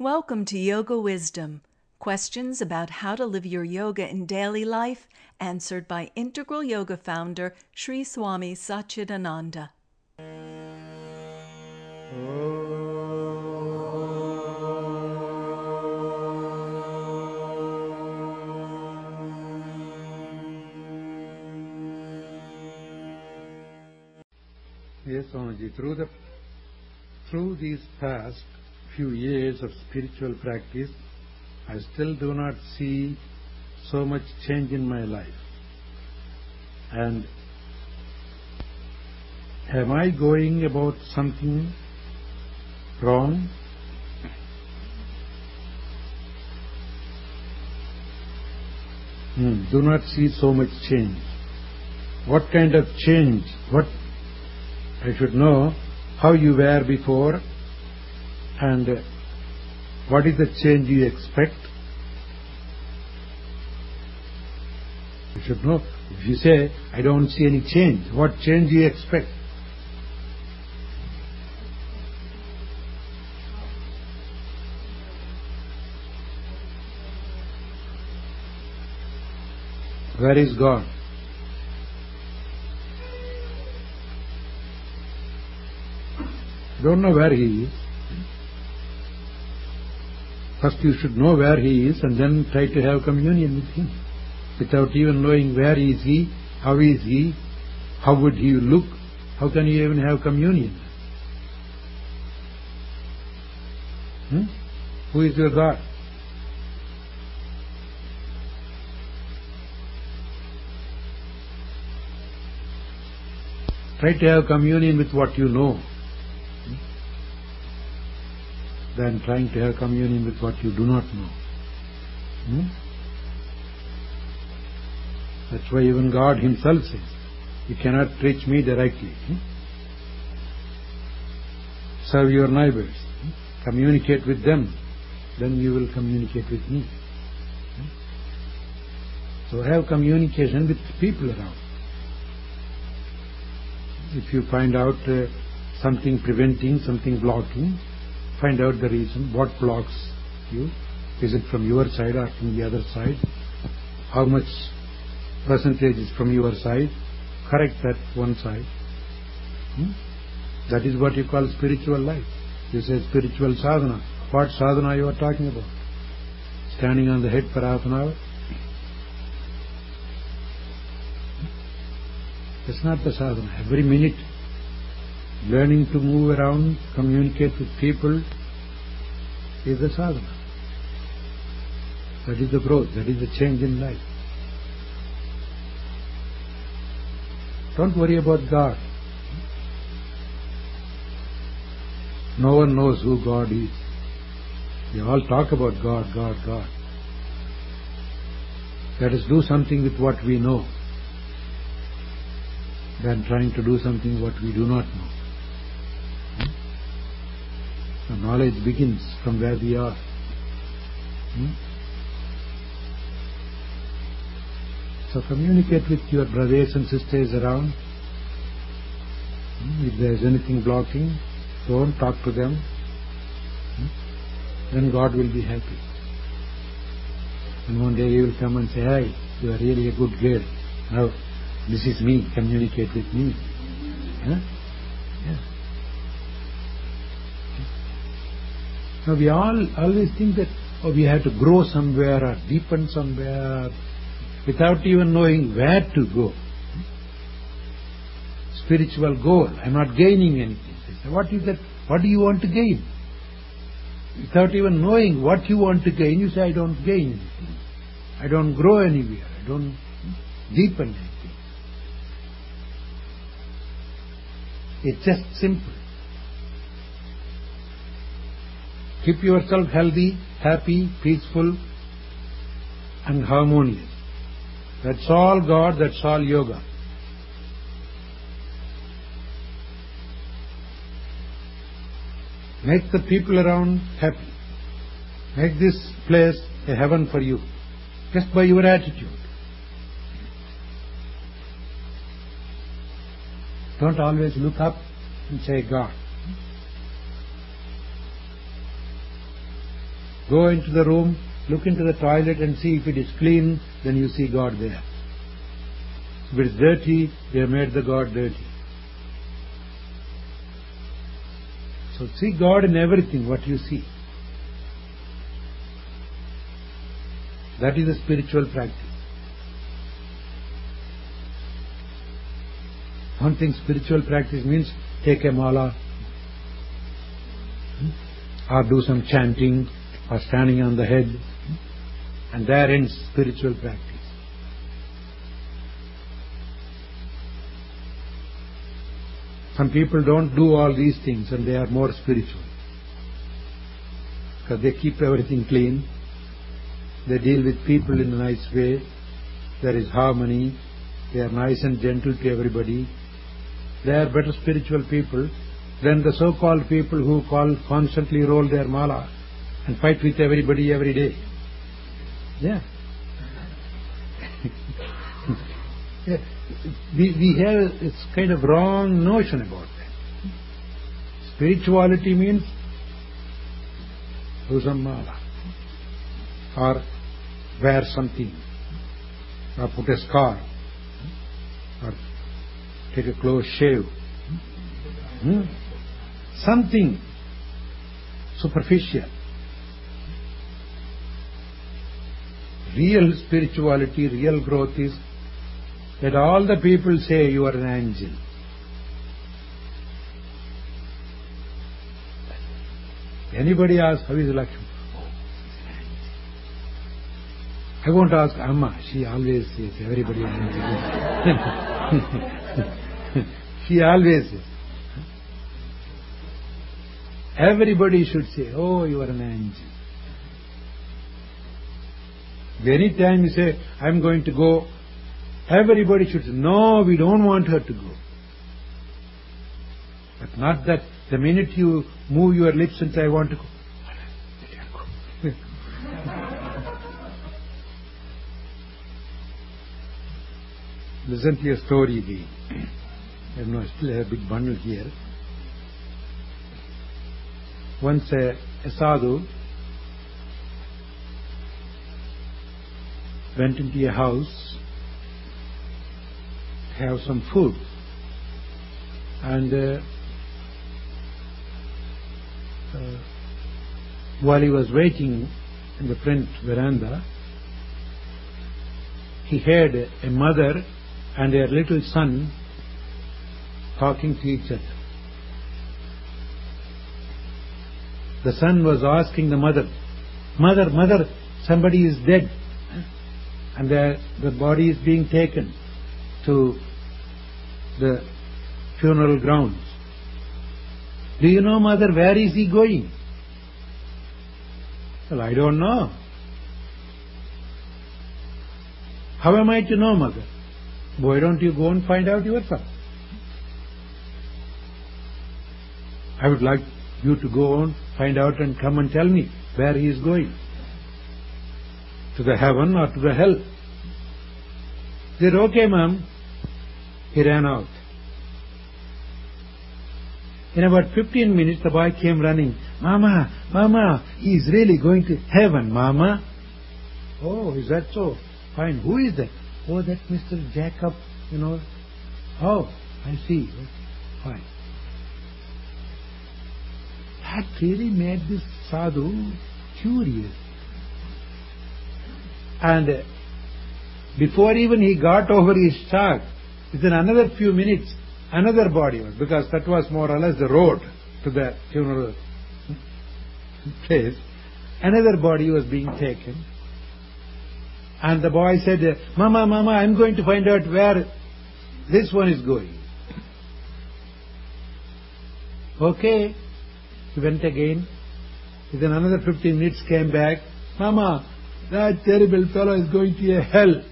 Welcome to Yoga Wisdom. Questions about how to live your yoga in daily life answered by Integral Yoga founder Sri Swami Satchidananda. Yes, Swamiji, through the through these past few years of spiritual practice, I still do not see so much change in my life. And am I going about something wrong? Hmm, do not see so much change. What kind of change? What I should know how you were before and uh, what is the change you expect? You should know. If you say, I don't see any change, what change do you expect? Where is God? Don't know where He is. First you should know where He is and then try to have communion with Him. Without even knowing where is He, how is He, how would He look, how can you even have communion? Hmm? Who is your God? Try to have communion with what you know than trying to have communion with what you do not know. Hmm? That's why even God Himself says, You cannot reach me directly. Hmm? Serve your neighbors. Hmm? Communicate with them. Then you will communicate with me. Hmm? So have communication with people around. If you find out uh, something preventing, something blocking, find out the reason, what blocks you. Is it from your side or from the other side? How much percentage is from your side? Correct that one side. Hmm? That is what you call spiritual life. You say spiritual sadhana. What sadhana you are talking about? Standing on the head for half an hour? That's not the sadhana. Every minute, learning to move around, communicate with people, is the sadhana. That is the growth, that is the change in life. Don't worry about God. No one knows who God is. We all talk about God, God, God. Let us do something with what we know than trying to do something what we do not know. Knowledge begins from where we are. Hmm? So communicate with your brothers and sisters around. Hmm? If there is anything blocking, don't talk to them. Hmm? Then God will be happy. And one day He will come and say, Hey, you are really a good girl. Now, this is me, communicate with me. Huh? Now we all always think that oh, we have to grow somewhere or deepen somewhere without even knowing where to go. Spiritual goal. I'm not gaining anything. What is that? What do you want to gain? Without even knowing what you want to gain, you say, I don't gain anything. I don't grow anywhere. I don't deepen anything. It's just simple. Keep yourself healthy, happy, peaceful, and harmonious. That's all God, that's all yoga. Make the people around happy. Make this place a heaven for you, just by your attitude. Don't always look up and say God. Go into the room, look into the toilet and see if it is clean, then you see God there. If it is dirty, they have made the God dirty. So see God in everything, what you see. That is a spiritual practice. One thing spiritual practice means take a mala hmm, or do some chanting or standing on the head and there ends spiritual practice. Some people don't do all these things and they are more spiritual because they keep everything clean. They deal with people in a nice way. There is harmony. They are nice and gentle to everybody. They are better spiritual people than the so-called people who call constantly roll their mala and fight with everybody every day. Yeah. We, we have this kind of wrong notion about that. Spirituality means do some mala or wear something or put a scarf or take a close shave. Hmm? Something superficial. Real spirituality, real growth is that all the people say you are an angel. Anybody asks, how is Lakshmi? Oh, I won't ask Amma. She always says, everybody is angel. she always says. Everybody should say, oh, you are an angel. Any time you say, I'm going to go, everybody should say, no, we don't want her to go. But not that the minute you move your lips and say, I want to go, go. Listen to a story, the, I know, I still have a big bundle here. Once a, a sadhu went into a house to have some food. And uh, uh, while he was waiting in the front veranda, he heard a mother and their little son talking to each other. The son was asking the mother, Mother, mother, somebody is dead. And the, the body is being taken to the funeral grounds. Do you know, mother, where is he going? Well, I don't know. How am I to know, mother? Why don't you go and find out yourself? I would like you to go on, find out and come and tell me where he is going. To the heaven or to the hell. He said, okay ma'am. He ran out. In about 15 minutes the boy came running. Mama, Mama, he is really going to heaven, Mama. Oh, is that so? Fine. Who is that? Oh, that Mr. Jacob, you know. Oh, I see. Fine. That really made this sadhu curious. And before even he got over his shock, within another few minutes, another body was, because that was more or less the road to the funeral place, another body was being taken and the boy said, Mama, Mama, I'm going to find out where this one is going. Okay. He went again. Within another 15 minutes came back. Mama, that terrible fellow is going to a hell.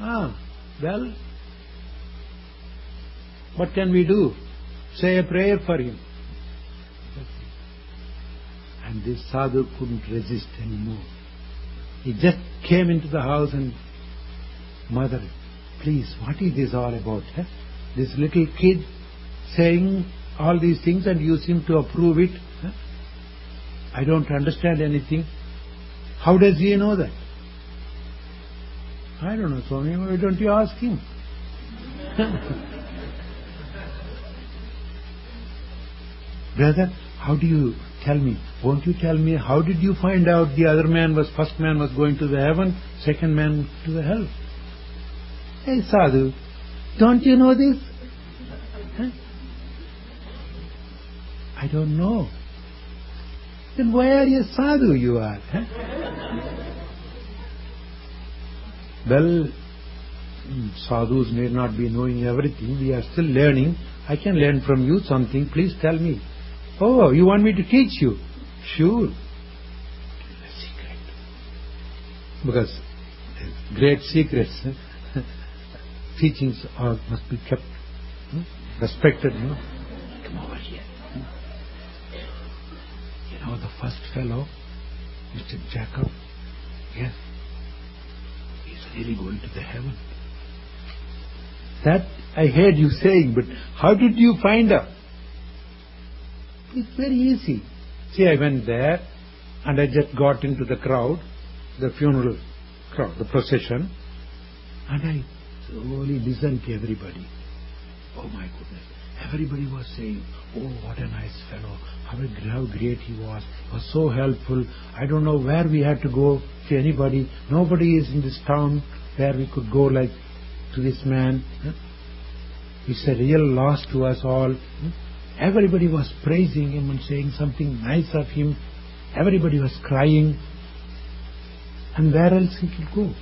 Ah, well, what can we do? Say a prayer for him. And this sadhu couldn't resist anymore. He just came into the house and, Mother, please, what is this all about? This little kid saying all these things and you seem to approve it. I don't understand anything. How does he know that? I don't know, Swami. Why don't you ask him? Brother, how do you tell me? Won't you tell me how did you find out the other man was first man was going to the heaven, second man to the hell? Hey Sadhu, don't you know this? Huh? I don't know. Then why are you sadhu you are? Huh? Well, sadhus may not be knowing everything. We are still learning. I can learn from you something. Please tell me. Oh, you want me to teach you? Sure. A secret. Because great secrets, eh? teachings are, must be kept hmm, respected. You know? Come over here. You know the first fellow, Mr. Jacob? Yes. He's really going to the heaven. That I heard you saying, but how did you find out? It's very easy. See, I went there and I just got into the crowd, the funeral crowd, the procession, and I slowly listened to everybody. Oh my goodness. Everybody was saying, oh, what a nice fellow, how, great he was, he was so helpful. I don't know where we had to go to anybody. Nobody is in this town where we could go like to this man. Hmm? It's a real loss to us all. Hmm? Everybody was praising him and saying something nice of him. Everybody was crying. And where else he could go?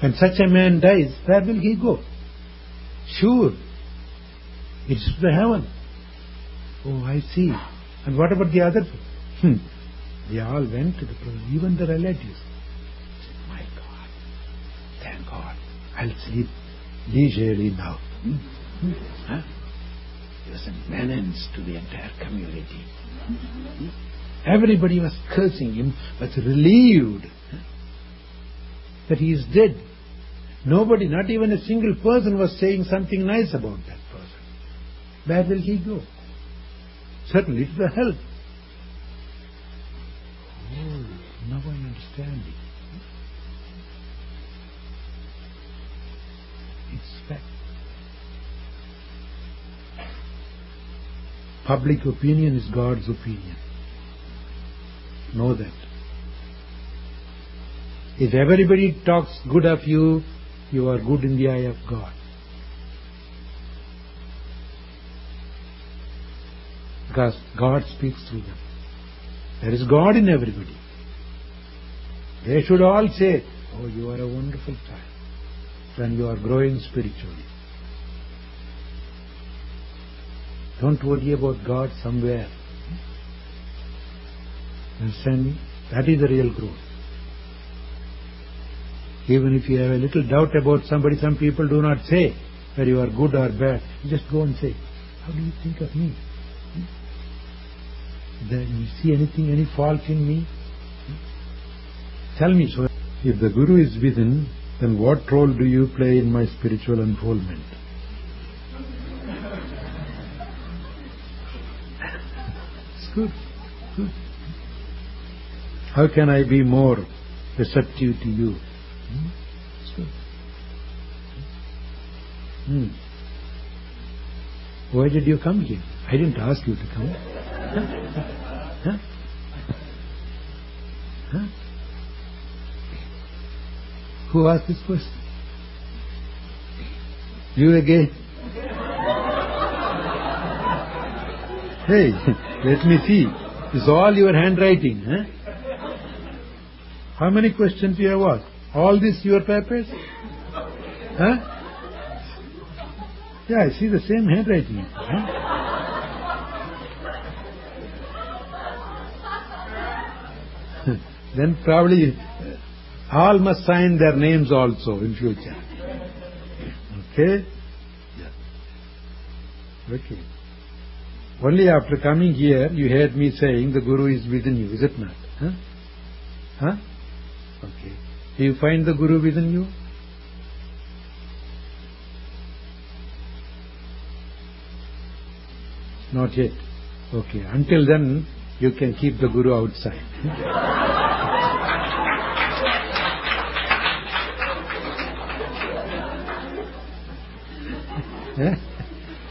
When such a man dies, where will he go? Sure, it's the heaven. Oh, I see. And what about the other? Hmm. They all went to the problem, even the relatives. Said, My God, thank God, I'll sleep leisurely now. Hmm? Hmm? Huh? He was a menace to the entire community. Hmm? Everybody was cursing him, but relieved that he is dead. Nobody, not even a single person was saying something nice about that. Where will he go? Certainly to the hell. Oh, hmm, now I understand it. It's fact. Public opinion is God's opinion. Know that. If everybody talks good of you, you are good in the eye of God. Because God speaks through them. There is God in everybody. They should all say, Oh, you are a wonderful child when you are growing spiritually. Don't worry about God somewhere. Hmm? Understand me? That is the real growth. Even if you have a little doubt about somebody, some people do not say whether you are good or bad. You just go and say, How do you think of me? Then you see anything, any fault in me? Tell me so. If the Guru is within, then what role do you play in my spiritual unfoldment? it's good. Good. How can I be more receptive to you? Hmm? It's good. Hmm. Why did you come here? I didn't ask you to come. Huh? Huh? Who asked this question? You again? Hey, let me see. It's all your handwriting, huh? How many questions do you have asked? All this your papers? Huh? Yeah, I see the same handwriting. Huh? Then probably uh, all must sign their names also in future. Okay? Yeah. Okay. Only after coming here, you heard me saying the Guru is within you, is it not? Huh? Huh? Okay. Do you find the Guru within you? Not yet. Okay. Until then, you can keep the Guru outside. Eh?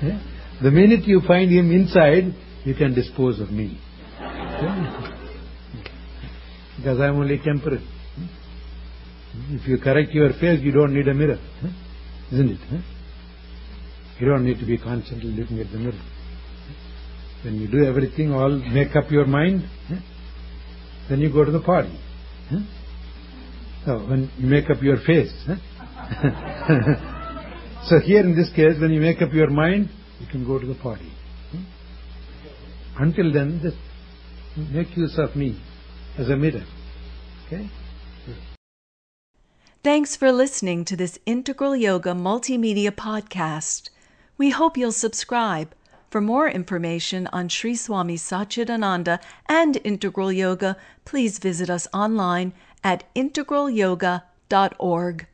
Eh? the minute you find him inside, you can dispose of me. Eh? because I'm only temporary. Hmm? If you correct your face, you don't need a mirror. Isn't it? You don't need to be constantly looking at the mirror. When you do everything, all make up your mind, then you go to the party. So when you make up your face. so here in this case, when you make up your mind, you can go to the party. Hmm? Until then, just make use of me as a mirror. Okay? Thanks for listening to this Integral Yoga multimedia podcast. We hope you'll subscribe. For more information on Sri Swami Satchidananda and Integral Yoga, please visit us online at integralyoga.org.